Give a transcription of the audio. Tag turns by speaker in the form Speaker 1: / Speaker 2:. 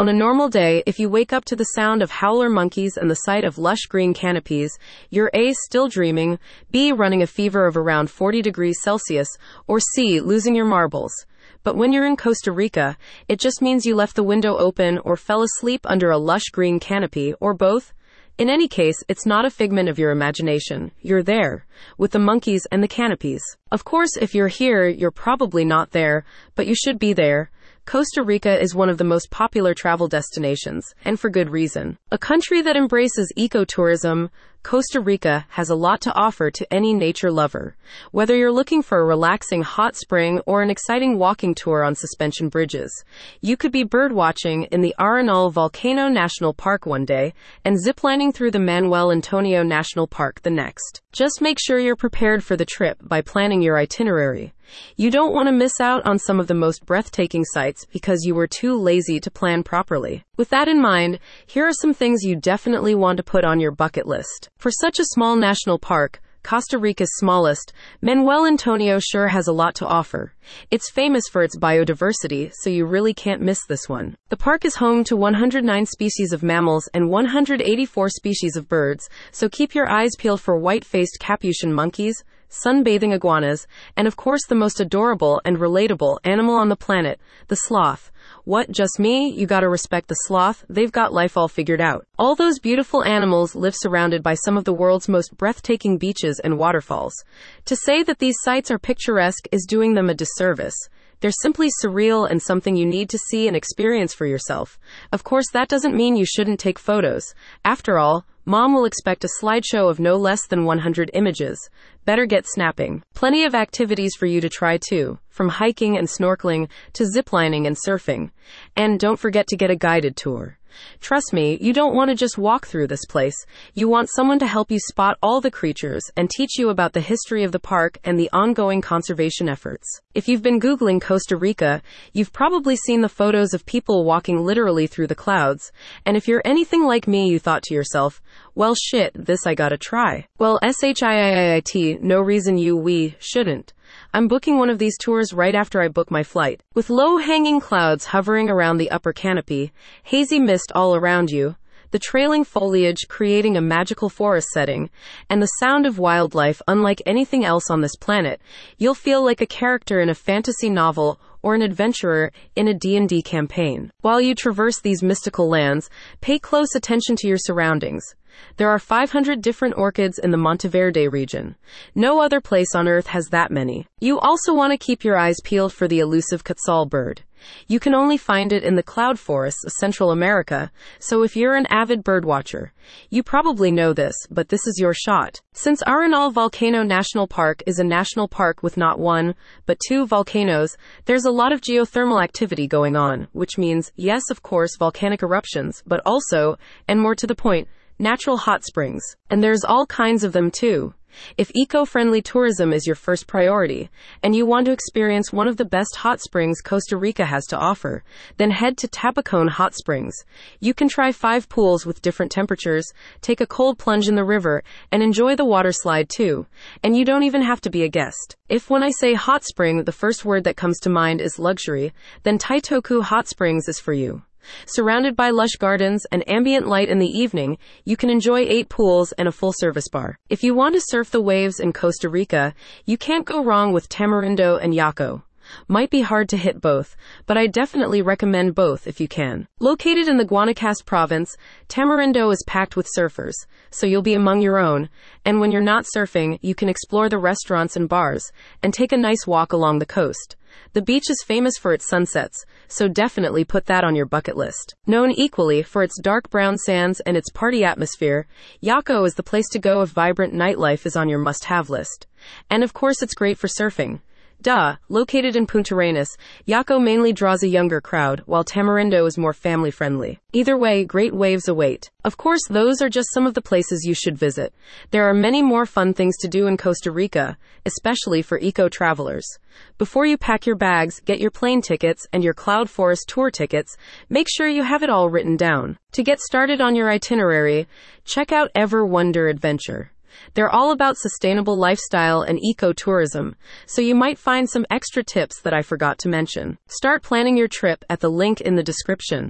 Speaker 1: On a normal day, if you wake up to the sound of howler monkeys and the sight of lush green canopies, you're A. still dreaming, B. running a fever of around 40 degrees Celsius, or C. losing your marbles. But when you're in Costa Rica, it just means you left the window open or fell asleep under a lush green canopy, or both. In any case, it's not a figment of your imagination. You're there, with the monkeys and the canopies. Of course, if you're here, you're probably not there, but you should be there. Costa Rica is one of the most popular travel destinations, and for good reason. A country that embraces ecotourism, Costa Rica has a lot to offer to any nature lover. Whether you're looking for a relaxing hot spring or an exciting walking tour on suspension bridges, you could be birdwatching in the Arenal Volcano National Park one day and ziplining through the Manuel Antonio National Park the next. Just make sure you're prepared for the trip by planning your itinerary. You don't want to miss out on some of the most breathtaking sights because you were too lazy to plan properly. With that in mind, here are some things you definitely want to put on your bucket list. For such a small national park, Costa Rica's smallest, Manuel Antonio sure has a lot to offer. It's famous for its biodiversity, so you really can't miss this one. The park is home to 109 species of mammals and 184 species of birds, so keep your eyes peeled for white-faced capuchin monkeys, sunbathing iguanas, and of course the most adorable and relatable animal on the planet, the sloth. What, just me? You gotta respect the sloth. They've got life all figured out. All those beautiful animals live surrounded by some of the world's most breathtaking beaches and waterfalls. To say that these sites are picturesque is doing them a disservice. They're simply surreal and something you need to see and experience for yourself. Of course, that doesn't mean you shouldn't take photos. After all, Mom will expect a slideshow of no less than 100 images. Better get snapping. Plenty of activities for you to try too, from hiking and snorkeling to ziplining and surfing. And don't forget to get a guided tour. Trust me, you don't want to just walk through this place. You want someone to help you spot all the creatures and teach you about the history of the park and the ongoing conservation efforts. If you've been Googling Costa Rica, you've probably seen the photos of people walking literally through the clouds. And if you're anything like me, you thought to yourself, well shit, this I gotta try. Well, S-H-I-I-I-T, no reason you, we, shouldn't. I'm booking one of these tours right after I book my flight. With low hanging clouds hovering around the upper canopy, hazy mist all around you, the trailing foliage creating a magical forest setting, and the sound of wildlife unlike anything else on this planet, you'll feel like a character in a fantasy novel or an adventurer in a D&D campaign. While you traverse these mystical lands, pay close attention to your surroundings. There are 500 different orchids in the Monteverde region. No other place on Earth has that many. You also want to keep your eyes peeled for the elusive quetzal bird. You can only find it in the cloud forests of Central America, so if you're an avid birdwatcher, you probably know this, but this is your shot. Since Arenal Volcano National Park is a national park with not one, but two volcanoes, there's a lot of geothermal activity going on, which means, yes, of course, volcanic eruptions, but also, and more to the point, natural hot springs. And there's all kinds of them too. If eco friendly tourism is your first priority, and you want to experience one of the best hot springs Costa Rica has to offer, then head to Tabacon Hot Springs. You can try five pools with different temperatures, take a cold plunge in the river, and enjoy the water slide too. And you don't even have to be a guest. If when I say hot spring, the first word that comes to mind is luxury, then Titokú Hot Springs is for you. Surrounded by lush gardens and ambient light in the evening, you can enjoy eight pools and a full service bar. If you want to surf the waves in Costa Rica, you can't go wrong with Tamarindo and Jacó. Might be hard to hit both, but I definitely recommend both if you can. Located in the Guanacaste province, Tamarindo is packed with surfers, so you'll be among your own. And when you're not surfing, you can explore the restaurants and bars and take a nice walk along the coast. The beach is famous for its sunsets, so definitely put that on your bucket list. Known equally for its dark brown sands and its party atmosphere, Jacó is the place to go if vibrant nightlife is on your must have list. And of course, it's great for surfing. Duh, located in Punta Arenas, Jacó mainly draws a younger crowd, while Tamarindo is more family friendly. Either way, great waves await. Of course, those are just some of the places you should visit. There are many more fun things to do in Costa Rica, especially for eco travelers. Before you pack your bags, get your plane tickets and your Cloud Forest tour tickets, make sure you have it all written down. To get started on your itinerary, check out Ever Wonder Adventure. They're all about sustainable lifestyle and ecotourism, so you might find some extra tips that I forgot to mention. Start planning your trip at the link in the description.